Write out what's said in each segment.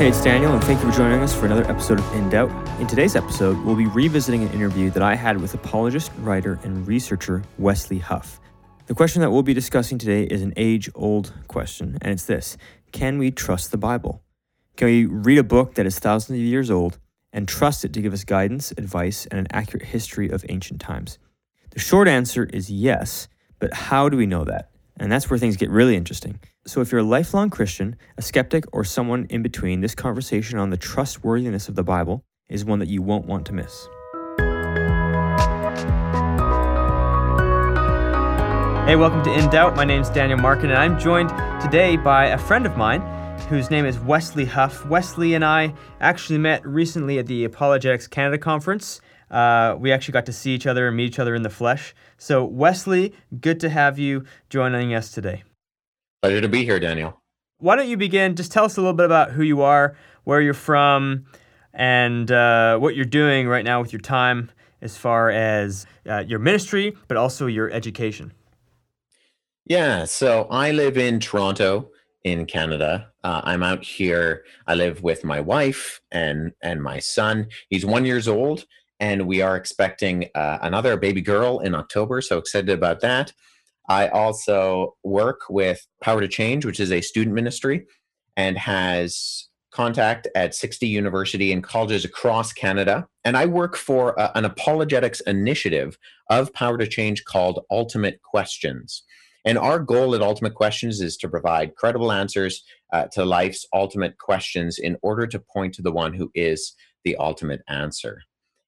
Hey, it's Daniel, and thank you for joining us for another episode of In Doubt. In today's episode, we'll be revisiting an interview that I had with apologist, writer, and researcher Wesley Huff. The question that we'll be discussing today is an age old question, and it's this Can we trust the Bible? Can we read a book that is thousands of years old and trust it to give us guidance, advice, and an accurate history of ancient times? The short answer is yes, but how do we know that? And that's where things get really interesting. So, if you're a lifelong Christian, a skeptic, or someone in between, this conversation on the trustworthiness of the Bible is one that you won't want to miss. Hey, welcome to In Doubt. My name is Daniel Markin, and I'm joined today by a friend of mine whose name is Wesley Huff. Wesley and I actually met recently at the Apologetics Canada conference. Uh, we actually got to see each other and meet each other in the flesh. So, Wesley, good to have you joining us today. Pleasure to be here, Daniel. Why don't you begin? Just tell us a little bit about who you are, where you're from, and uh, what you're doing right now with your time as far as uh, your ministry, but also your education. Yeah, so I live in Toronto in Canada. Uh, I'm out here. I live with my wife and and my son. He's one years old, and we are expecting uh, another baby girl in October. So excited about that. I also work with Power to Change, which is a student ministry and has contact at 60 university and colleges across Canada. And I work for a, an apologetics initiative of Power to Change called Ultimate Questions. And our goal at Ultimate Questions is to provide credible answers uh, to life's ultimate questions in order to point to the one who is the ultimate answer.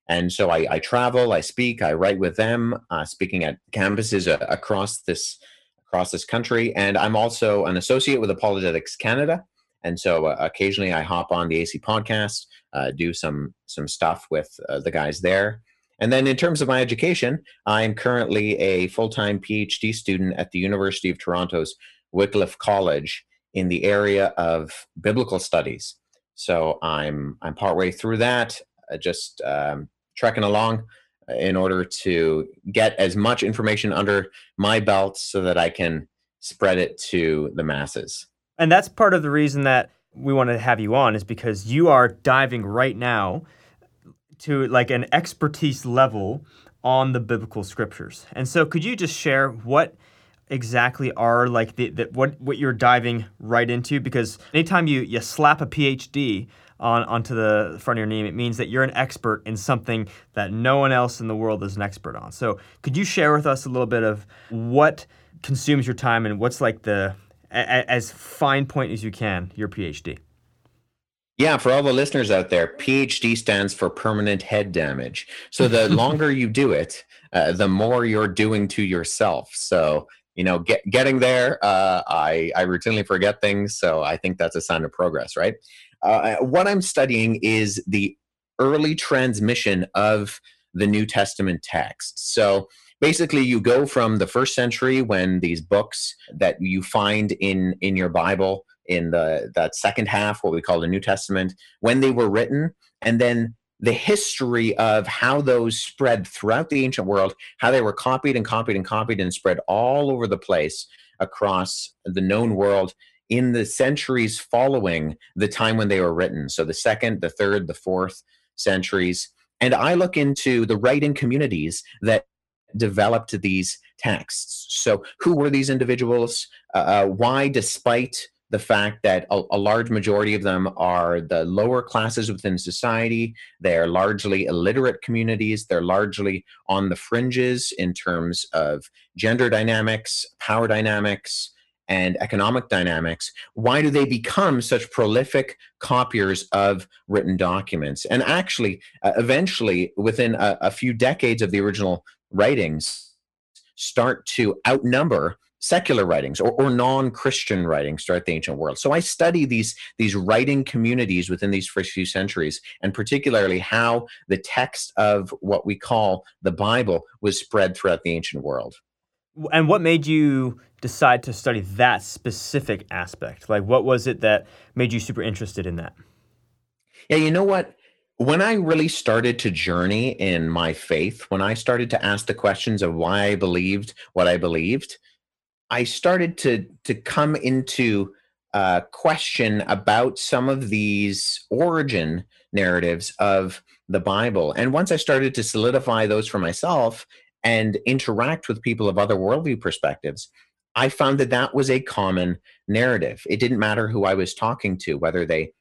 And so I, I travel, I speak, I write with them, uh, speaking at campuses uh, across this across this country. And I'm also an associate with Apologetics Canada. And so uh, occasionally I hop on the AC podcast, uh, do some some stuff with uh, the guys there. And then in terms of my education, I'm currently a full time PhD student at the University of Toronto's Wycliffe College in the area of biblical studies. So I'm I'm partway through that. Uh, just um, trekking along uh, in order to get as much information under my belt so that I can spread it to the masses. And that's part of the reason that we want to have you on is because you are diving right now to like an expertise level on the biblical scriptures. And so could you just share what exactly are like the, the what what you're diving right into because anytime you you slap a PhD on onto the front of your name, it means that you're an expert in something that no one else in the world is an expert on. So, could you share with us a little bit of what consumes your time and what's like the a, as fine point as you can your PhD? Yeah, for all the listeners out there, PhD stands for permanent head damage. So the longer you do it, uh, the more you're doing to yourself. So you know, get, getting there, uh, I I routinely forget things, so I think that's a sign of progress, right? Uh, what I'm studying is the early transmission of the New Testament text. So basically, you go from the first century when these books that you find in in your Bible in the that second half, what we call the New Testament, when they were written, and then the history of how those spread throughout the ancient world, how they were copied and copied and copied and spread all over the place across the known world in the centuries following the time when they were written. So the second, the third, the fourth centuries. And I look into the writing communities that developed these texts. So, who were these individuals? Uh, uh, why, despite the fact that a, a, large majority of them are the lower classes within society, they're largely illiterate communities, they're largely on the fringes in terms of gender dynamics, power dynamics, and economic dynamics, why do they become such prolific copiers of written documents? And actually, uh, eventually, within a, a few decades of the original writings, start to outnumber secular writings or, or non-christian writings throughout the ancient world. So i study these these writing communities within these first few centuries and particularly how the text of what we call the bible was spread throughout the ancient world. And what made you decide to study that specific aspect? Like what was it that made you super interested in that? Yeah you know what? When I really started to journey in my faith, when I started to ask the questions of why I believed what I believed, I started to to come into a question about some of these origin narratives of the Bible. And once I started to solidify those for myself and interact with people of other worldview perspectives, I found that that was a common narrative. It didn't matter who I was talking to, whether they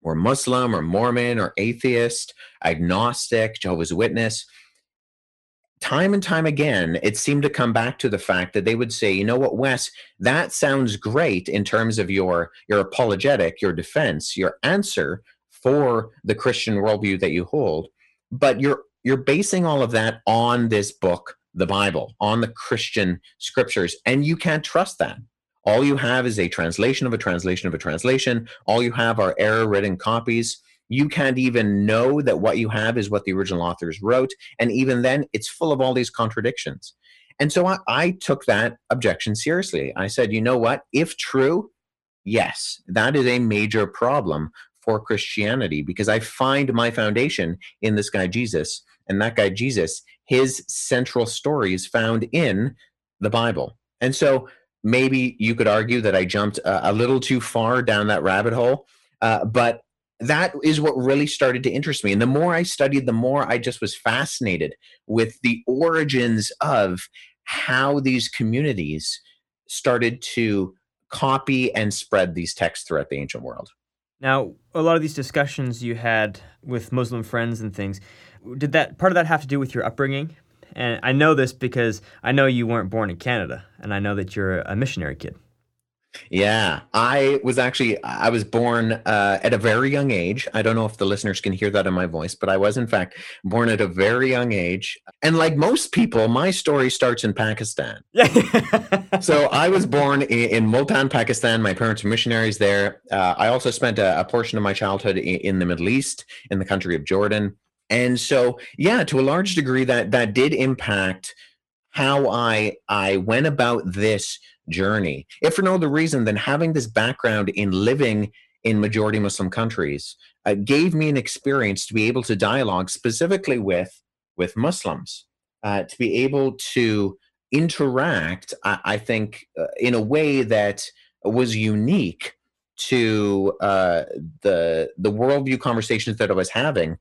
were Muslim or Mormon or atheist, agnostic, Jehovah's Witness time and time again, it seemed to come back to the fact that they would say, you know what, Wes, that sounds great in terms of your your apologetic, your defense, your answer for the Christian worldview that you hold, but you're you're basing all of that on this book, the Bible, on the Christian scriptures, and you can't trust that. All you have is a translation of a translation of a translation. All you have are error written copies you can't even know that what you have is what the original authors wrote. And even then, it's full of all these contradictions. And so I, I, took that objection seriously. I said, you know what? If true, yes, that is a major problem for Christianity because I find my foundation in this guy Jesus. And that guy Jesus, his central story is found in the Bible. And so maybe you could argue that I jumped a, a little too far down that rabbit hole. Uh, but that is what really started to interest me. And the more I studied, the more I just was fascinated with the origins of how these communities started to copy and spread these texts throughout the ancient world. Now, a lot of these discussions you had with Muslim friends and things, did that part of that have to do with your upbringing? And I know this because I know you weren't born in Canada, and I know that you're a missionary kid. Yeah, I was actually I was born uh, at a very young age. I don't know if the listeners can hear that in my voice, but I was in fact born at a very young age. And like most people, my story starts in Pakistan. so I was born in, in, Multan, Pakistan. My parents were missionaries there. Uh, I also spent a, a, portion of my childhood in, in the Middle East, in the country of Jordan. And so, yeah, to a large degree, that that did impact how I I went about this journey. If for no other reason than having this background in living in majority Muslim countries uh, gave me an experience to be able to dialogue specifically with with Muslims, uh, to be able to interact. I, I think uh, in a way that was unique to uh, the the worldview conversations that I was having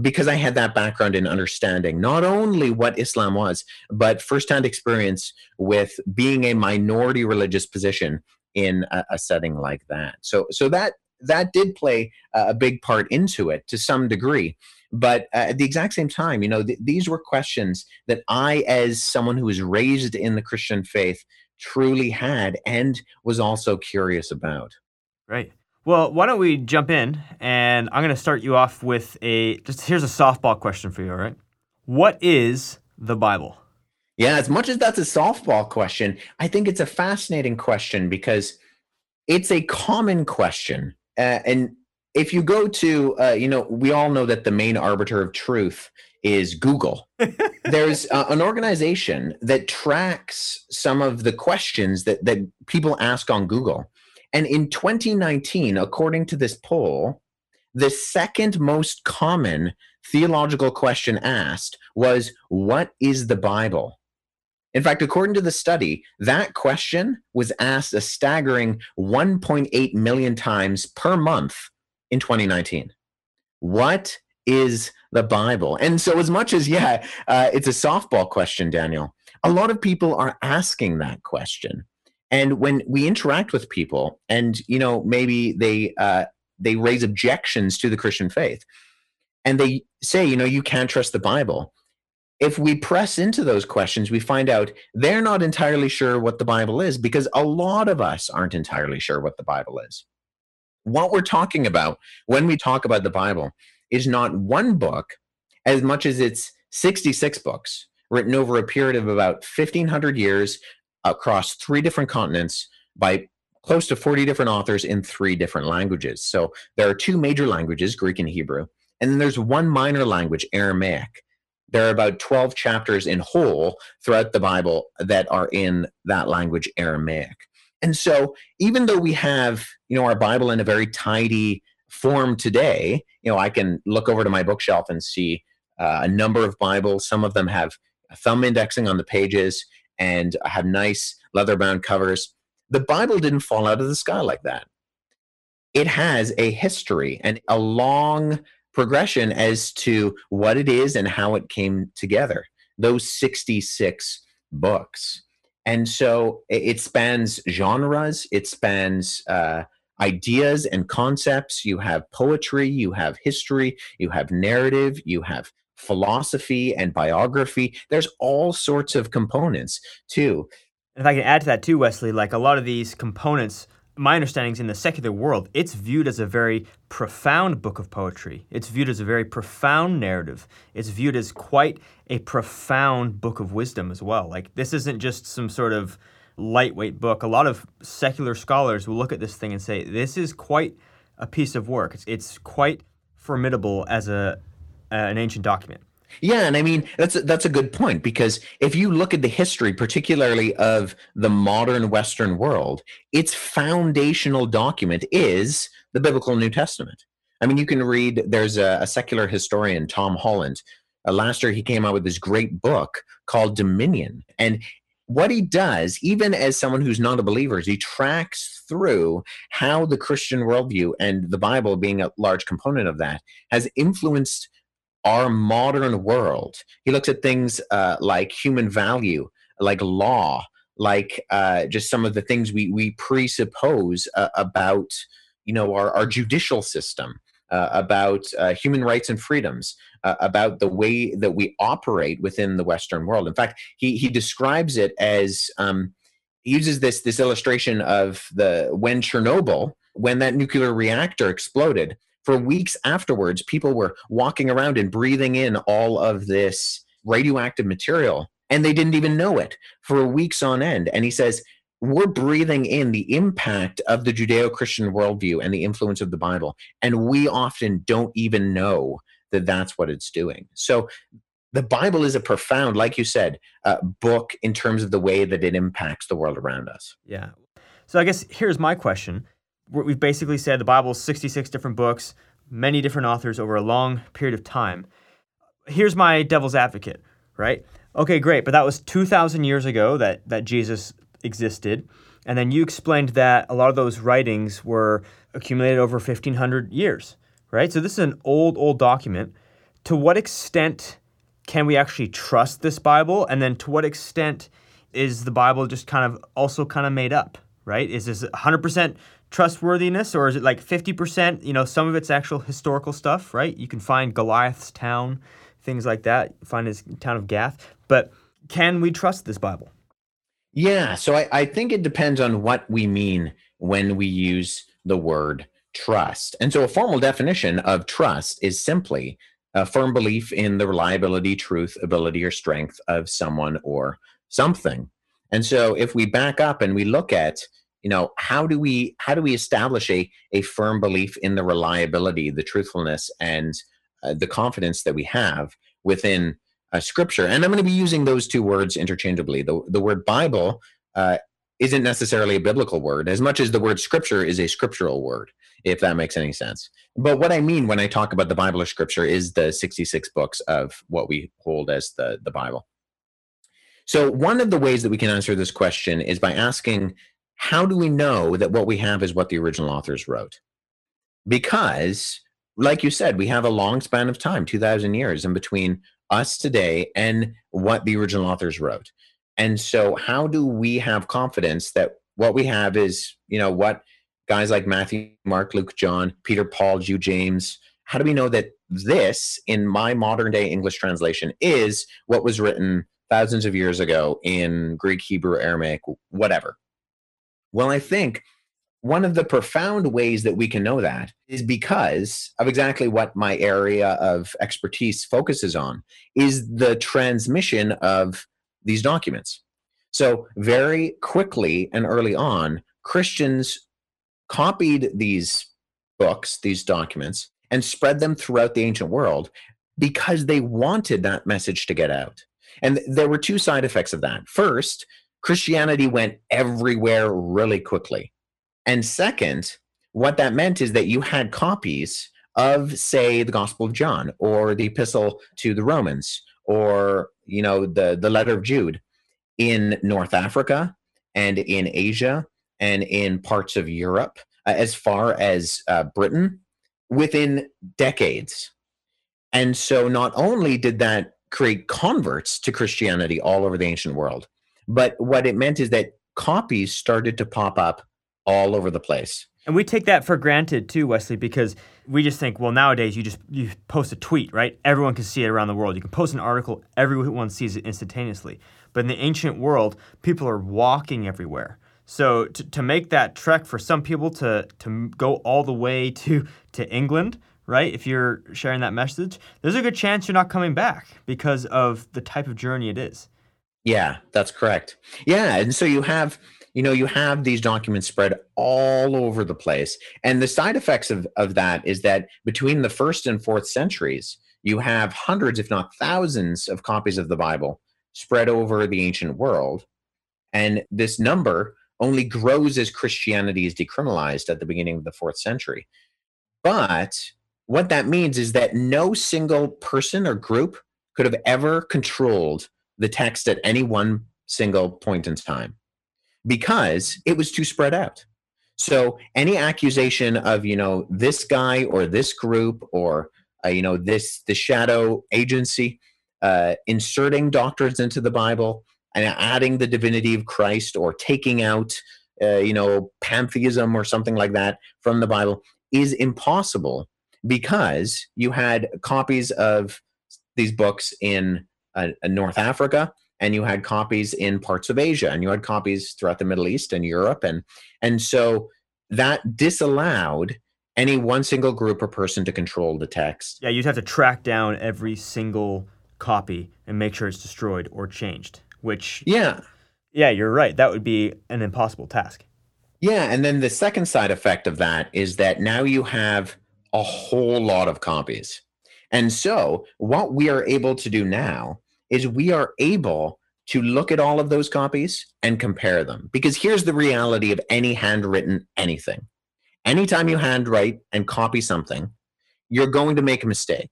because I had that background in understanding not only what Islam was, but firsthand experience with being a minority religious position in a, a setting like that. So, so that that did play a big part into it to some degree. But at the exact same time, you know, th- these were questions that I, as someone who was raised in the Christian faith, truly had and was also curious about. Right. Well, why don't we jump in? And I'm going to start you off with a just here's a softball question for you, all right? What is the Bible? Yeah, as much as that's a softball question, I think it's a fascinating question because it's a common question. Uh, and if you go to, uh, you know, we all know that the main arbiter of truth is Google. There's uh, an organization that tracks some of the questions that, that people ask on Google. And in 2019, according to this poll, the second most common theological question asked was, What is the Bible? In fact, according to the study, that question was asked a staggering 1.8 million times per month in 2019. What is the Bible? And so, as much as, yeah, uh, it's a softball question, Daniel, a lot of people are asking that question. And when we interact with people, and you know, maybe they uh, they raise objections to the Christian faith, and they say, you know, you can't trust the Bible. If we press into those questions, we find out they're not entirely sure what the Bible is because a lot of us aren't entirely sure what the Bible is. What we're talking about when we talk about the Bible is not one book as much as it's 66 books written over a period of about 1500 years across three different continents by close to 40 different authors in three different languages. So there are two major languages, Greek and Hebrew, and then there's one minor language, Aramaic. There are about 12 chapters in whole throughout the Bible that are in that language, Aramaic. And so even though we have, you know, our Bible in a very tidy form today, you know, I can look over to my bookshelf and see uh, a number of Bibles. Some of them have thumb indexing on the pages and have nice leather bound covers. The Bible didn't fall out of the sky like that. It has a history and a long progression as to what it is and how it came together. Those 66 books. And so it spans genres, it spans uh, ideas and concepts. You have poetry, you have history, you have narrative, you have philosophy and biography. There's all sorts of components too. If I can add to that too, Wesley, like a lot of these components, my understanding is in the secular world, it's viewed as a very profound book of poetry. It's viewed as a very profound narrative. It's viewed as quite a profound book of wisdom as well. Like this isn't just some sort of lightweight book. A lot of secular scholars will look at this thing and say, this is quite a piece of work. It's, it's quite formidable as a uh, an ancient document. Yeah, and I mean that's a, that's a good point because if you look at the history, particularly of the modern Western world, its foundational document is the biblical New Testament. I mean, you can read. There's a, a secular historian, Tom Holland. Uh, last year, he came out with this great book called Dominion, and what he does, even as someone who's not a believer, is he tracks through how the Christian worldview and the Bible, being a large component of that, has influenced our modern world. He looks at things uh, like human value, like law, like uh, just some of the things we we presuppose uh, about you know our, our judicial system, uh, about uh, human rights and freedoms, uh, about the way that we operate within the Western world. In fact, he he describes it as um, he uses this this illustration of the when Chernobyl when that nuclear reactor exploded for weeks afterwards, people were walking around and breathing in all of this radioactive material, and they didn't even know it for weeks on end. And he says, we're breathing in the impact of the Judeo Christian worldview and the influence of the Bible. And we often don't even know that that's what it's doing. So the Bible is a profound, like you said, uh, book in terms of the way that it impacts the world around us. Yeah. So I guess here's my question we've basically said the Bible is 66 different books, many different authors over a long period of time. Here's my devil's advocate, right? Okay, great, but that was 2,000 years ago that, that Jesus existed. And then you explained that a lot of those writings were accumulated over 1,500 years, right? So this is an old, old document. To what extent can we actually trust this Bible? And then to what extent is the Bible just kind of also kind of made up, right? Is this 100% trustworthiness or is it like 50% you know some of it's actual historical stuff right? You can find goliath's town things like that. Find his town of gath. But can we trust this bible? Yeah so I, I think it depends on what we mean when we use the word trust. And so a formal definition of trust is simply a firm belief in the reliability truth ability or strength of someone or something. And so if we back up and we look at you know how do we how do we establish a a firm belief in the reliability the truthfulness and uh, the confidence that we have within uh, scripture? And i'm going to be using those two words interchangeably. The, the word bible uh, isn't necessarily a biblical word as much as the word scripture is a scriptural word if that makes any sense. But what i mean when i talk about the bible or scripture is the 66 books of what we hold as the the bible. So one of the ways that we can answer this question is by asking how do we know that what we have is what the original authors wrote? Because, like you said, we have a long span of time 2,000 years in between us today and what the original authors wrote. And so, how do we have confidence that what we have is, you know, what guys like Matthew, Mark, Luke, John, Peter, Paul, Jude, James, how do we know that this, in my modern day English translation, is what was written thousands of years ago in Greek, Hebrew, Aramaic, whatever? Well, I think one of the profound ways that we can know that is because of exactly what my area of expertise focuses on is the transmission of these documents So, very quickly and early on, Christians copied these books, these documents, and spread them throughout the ancient world because they wanted that message to get out. And there were two side effects of that. First, Christianity went everywhere really quickly. And second, what that meant is that you had copies of, say, the Gospel of John or the Epistle to the Romans or, you know, the, the letter of Jude in North Africa and in Asia and in parts of Europe, uh, as far as uh, Britain, within decades. And so not only did that create converts to Christianity all over the ancient world, but what it meant is that copies started to pop up all over the place. And we take that for granted too, Wesley, because we just think, well, nowadays you just you post a tweet, right? Everyone can see it around the world. You can post an article, everyone sees it instantaneously. But in the ancient world, people are walking everywhere. So to, to make that trek for some people to to go all the way to to England, right? If you're sharing that message, there's a good chance you're not coming back because of the type of journey it is. Yeah, that's correct. Yeah, and so you have you know you have these documents spread all over the place and the side effects of, of that is that between the first and fourth centuries you have hundreds if not thousands of copies of the bible spread over the ancient world and this number only grows as Christianity is decriminalized at the beginning of the fourth century. But what that means is that no single person or group could have ever controlled the text at any one single point in time because it was too spread out. So any accusation of, you know, this guy or this group or, uh, you know, this, the shadow agency uh, inserting doctrines into the Bible and adding the divinity of Christ or taking out, uh, you know, pantheism or something like that from the Bible is impossible because you had copies of these books in uh, North Africa and you had copies in parts of Asia and you had copies throughout the Middle East and Europe and and so that disallowed any one single group or person to control the text. Yeah, you'd have to track down every single copy and make sure it's destroyed or changed which yeah. Yeah you're right. That would be an impossible task. Yeah and then the second side effect of that is that now you have a whole lot of copies and so what we are able to do now is we are able to look at all of those copies and compare them because here's the reality of any handwritten anything anytime you handwrite and copy something you're going to make a mistake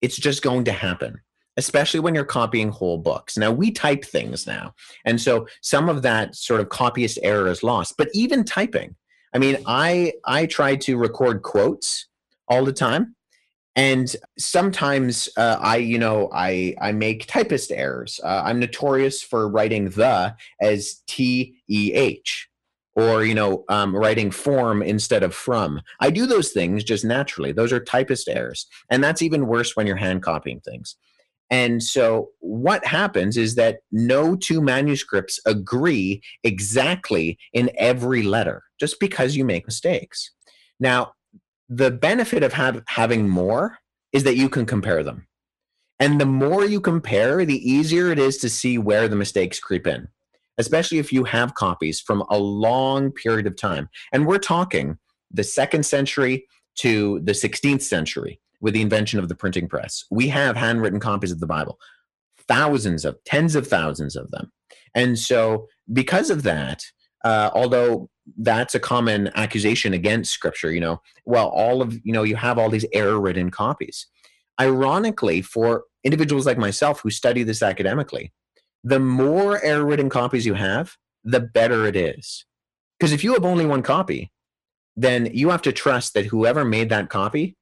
it's just going to happen especially when you're copying whole books. Now, we type things now. And so some of that sort of copyist error is lost. But even typing, I mean, I I try to record quotes all the time. And sometimes uh, I, you know, I I make typist errors. Uh, I'm notorious for writing the as T E H, or you know, um, writing form instead of from. I do those things just naturally. Those are typist errors, and that's even worse when you're hand copying things. And so what happens is that no two manuscripts agree exactly in every letter just because you make mistakes. Now, the benefit of have, having more is that you can compare them. And the more you compare, the easier it is to see where the mistakes creep in, especially if you have copies from a long period of time. And we're talking the second century to the 16th century with the invention of the printing press. We have handwritten copies of the Bible, thousands of, tens of thousands of them. And so, because of that, uh, although that's a common accusation against Scripture, you know, well, all of, you know, you have all these error ridden copies. Ironically, for individuals like myself who study this academically, the more error ridden copies you have, the better it is. Because if you have only one copy, then you have to trust that whoever made that copy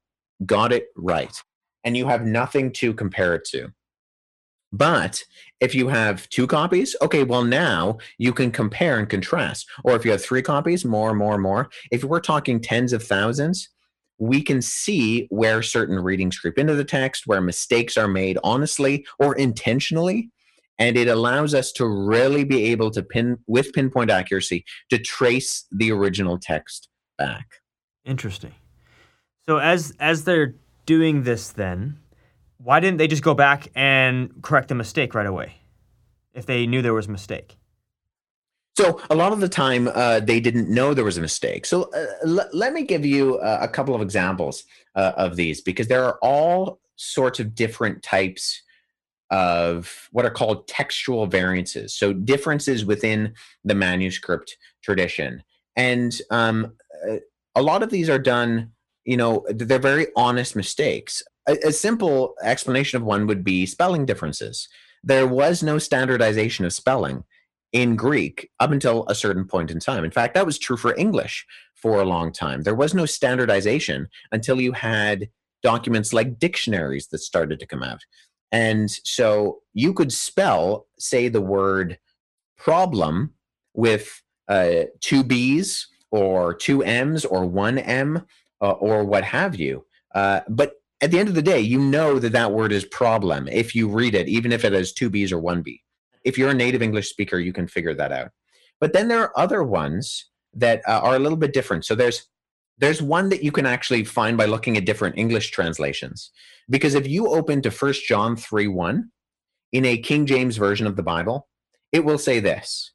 got it right, and you have nothing to compare it to. But if you have two copies, okay, well, now you can compare and contrast. Or if you have three copies, more, more, more. If we're talking tens of thousands, we can see where certain readings creep into the text, where mistakes are made honestly or intentionally. And it allows us to really be able to pin, with pinpoint accuracy, to trace the original text back. Interesting. So as as they're doing this, then why didn't they just go back and correct the mistake right away if they knew there was a mistake? So a lot of the time, uh, they didn't know there was a mistake. So uh, l- let me give you uh, a couple of examples uh, of these because there are all sorts of different types of what are called textual variances. So differences within the manuscript tradition, and um, uh, a lot of these are done. You know, they're very honest mistakes. A, a simple explanation of one would be spelling differences. There was no standardization of spelling in Greek up until a certain point in time. In fact, that was true for English for a long time. There was no standardization until you had documents like dictionaries that started to come out. And so you could spell, say, the word problem with uh, two B's or two M's or one M uh, or what have you. Uh, but at the end of the day, you know that that word is problem if you read it, even if it has two B's or one B if you're a native English speaker, you can figure that out. But then there are other ones that uh, are a little bit different. So there's there's one that you can actually find by looking at different English translations. Because if you open to First John 3 1 in a King James version of the Bible, it will say this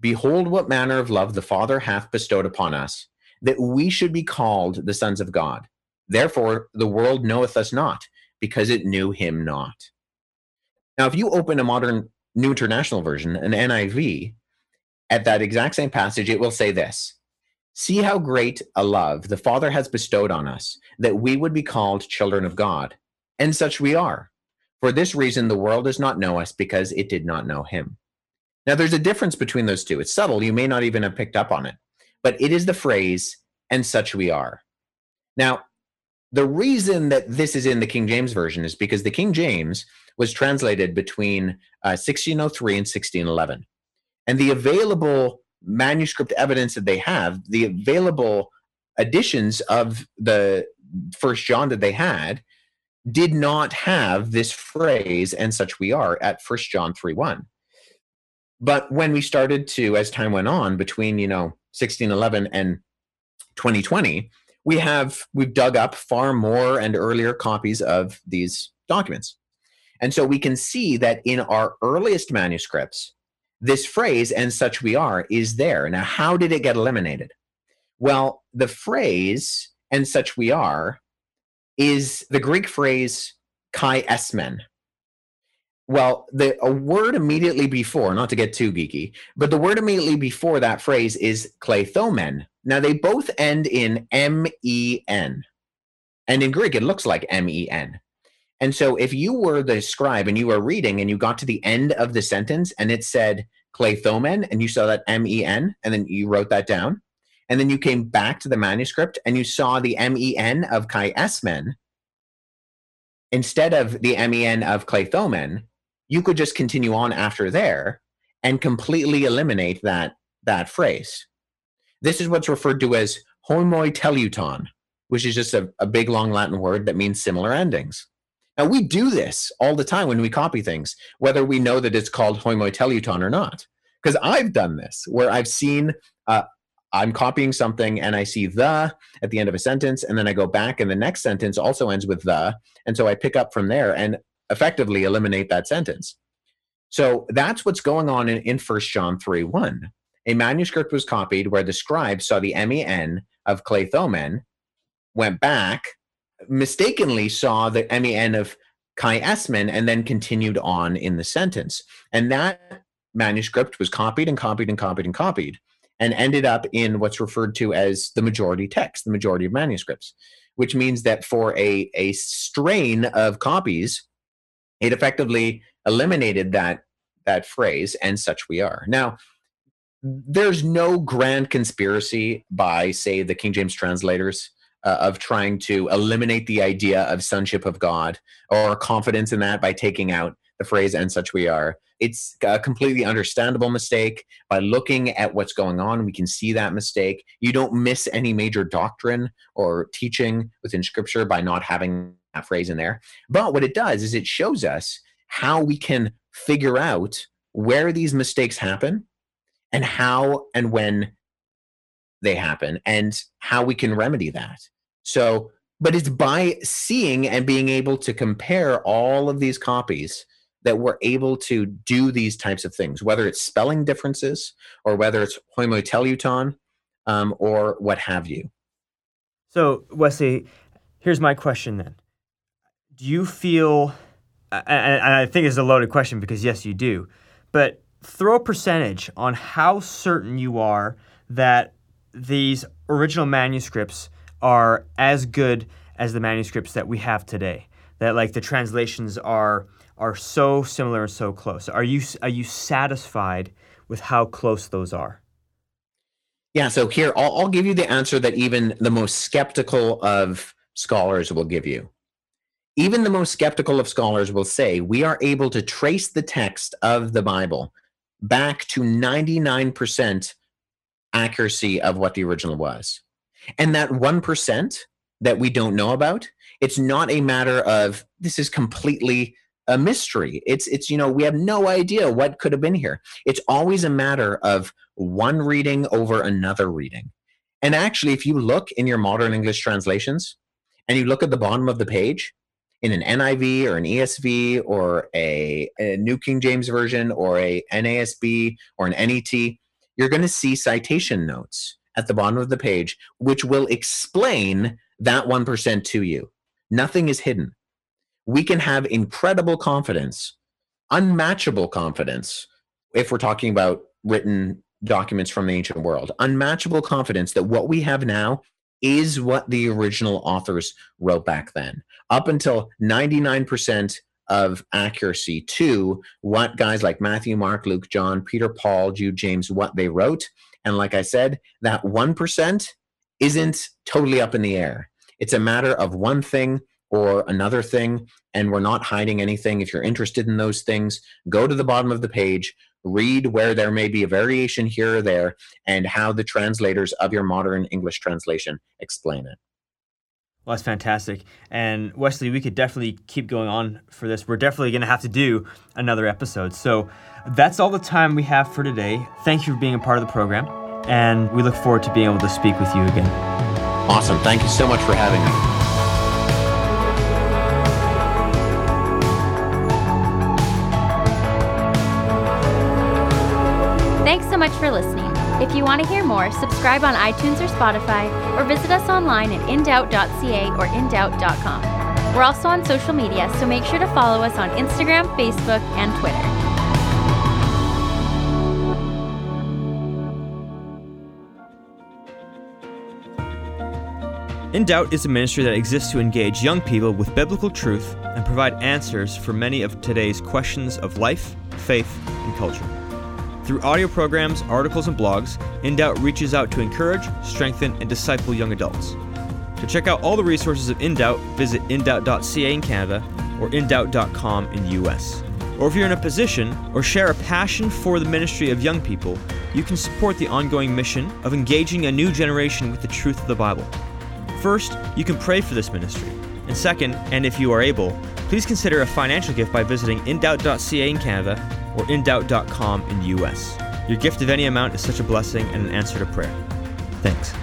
Behold, what manner of love the Father hath bestowed upon us, that we should be called the sons of God. Therefore, the world knoweth us not, because it knew him not. Now, if you open a modern New International Version, an NIV, at that exact same passage, it will say this See how great a love the Father has bestowed on us, that we would be called children of God. And such we are. For this reason, the world does not know us because it did not know him. Now, there's a difference between those two. It's subtle. You may not even have picked up on it, but it is the phrase, and such we are. Now, the reason that this is in the King James Version is because the King James was translated between uh, 1603 and 1611. And the available manuscript evidence that they have, the available editions of the First John that they had, did not have this phrase "and such we are" at First John three one. But when we started to, as time went on, between you know 1611 and 2020, we have we've dug up far more and earlier copies of these documents. And so we can see that in our earliest manuscripts, this phrase, and such we are, is there. Now, how did it get eliminated? Well, the phrase, and such we are, is the Greek phrase kai esmen. Well, the a word immediately before, not to get too geeky, but the word immediately before that phrase is kleithomen. Now they both end in M E N. And in Greek it looks like M E N. And so if you were the scribe and you were reading and you got to the end of the sentence and it said Claythomen and you saw that M E N and then you wrote that down, and then you came back to the manuscript and you saw the M E N of Kai Esmen instead of the M E N of Claythomen, you could just continue on after there and completely eliminate that that phrase. This is what's referred to as homoteleuton, which is just a, a big long Latin word that means similar endings. Now we do this all the time when we copy things, whether we know that it's called homoteleuton or not. Because I've done this where I've seen uh, I'm copying something and I see the at the end of a sentence, and then I go back and the next sentence also ends with the, and so I pick up from there and effectively eliminate that sentence. So that's what's going on in, in 1 John 3 1. A manuscript was copied where the scribe saw the MEN of Claythomen, went back, mistakenly saw the MEN of Kai Esmen and then continued on in the sentence. And that manuscript was copied and copied and copied and copied and ended up in what's referred to as the majority text, the majority of manuscripts, which means that for a, a strain of copies, it effectively eliminated that that phrase and such we are. Now, there's no grand conspiracy by, say, the King James translators uh, of trying to eliminate the idea of sonship of God or confidence in that by taking out the phrase and such we are. It's a completely understandable mistake. By looking at what's going on, we can see that mistake. You don't miss any major doctrine or teaching within scripture by not having that phrase in there. But what it does is it shows us how we can figure out where these mistakes happen and how and when they happen and how we can remedy that. So, but it's by seeing and being able to compare all of these copies that we're able to do these types of things, whether it's spelling differences or whether it's homoteleuton um, or what have you. So, Wesley, here's my question then. Do you feel, and I think it's a loaded question because yes, you do, but throw a percentage on how certain you are that these original manuscripts are as good as the manuscripts that we have today. That like the translations are are so similar and so close. Are you are you satisfied with how close those are? Yeah. So here, I'll, I'll give you the answer that even the most skeptical of scholars will give you. Even the most skeptical of scholars will say we are able to trace the text of the Bible back to 99% accuracy of what the original was. And that 1% that we don't know about, it's not a matter of this is completely a mystery. It's it's you know, we have no idea what could have been here. It's always a matter of one reading over another reading. And actually if you look in your modern English translations and you look at the bottom of the page in an NIV or an ESV or a, a New King James version or a NASB or an NET, you're going to see citation notes at the bottom of the page, which will explain that 1% to you. Nothing is hidden. We can have incredible confidence, unmatchable confidence, if we're talking about written documents from the ancient world, unmatchable confidence that what we have now is what the original authors wrote back then. Up until 99% of accuracy to what guys like Matthew, Mark, Luke, John, Peter, Paul, Jude, James, what they wrote. And like I said, that 1% isn't totally up in the air. It's a matter of one thing or another thing, and we're not hiding anything. If you're interested in those things, go to the bottom of the page, read where there may be a variation here or there, and how the translators of your modern English translation explain it. Well, that's fantastic. And Wesley, we could definitely keep going on for this. We're definitely going to have to do another episode. So that's all the time we have for today. Thank you for being a part of the program. And we look forward to being able to speak with you again. Awesome. Thank you so much for having me. Thanks so much for listening. If you want to hear more, subscribe on iTunes or Spotify, or visit us online at indoubt.ca or indoubt.com. We're also on social media, so make sure to follow us on Instagram, Facebook, and Twitter. In Doubt is a ministry that exists to engage young people with biblical truth and provide answers for many of today's questions of life, faith, and culture. Through audio programs, articles, and blogs, InDoubt reaches out to encourage, strengthen, and disciple young adults. To check out all the resources of InDoubt, visit indoubt.ca in Canada or indoubt.com in the US. Or if you're in a position or share a passion for the ministry of young people, you can support the ongoing mission of engaging a new generation with the truth of the Bible. First, you can pray for this ministry. And second, and if you are able, please consider a financial gift by visiting indoubt.ca in Canada or indoubt.com in the US. Your gift of any amount is such a blessing and an answer to prayer. Thanks.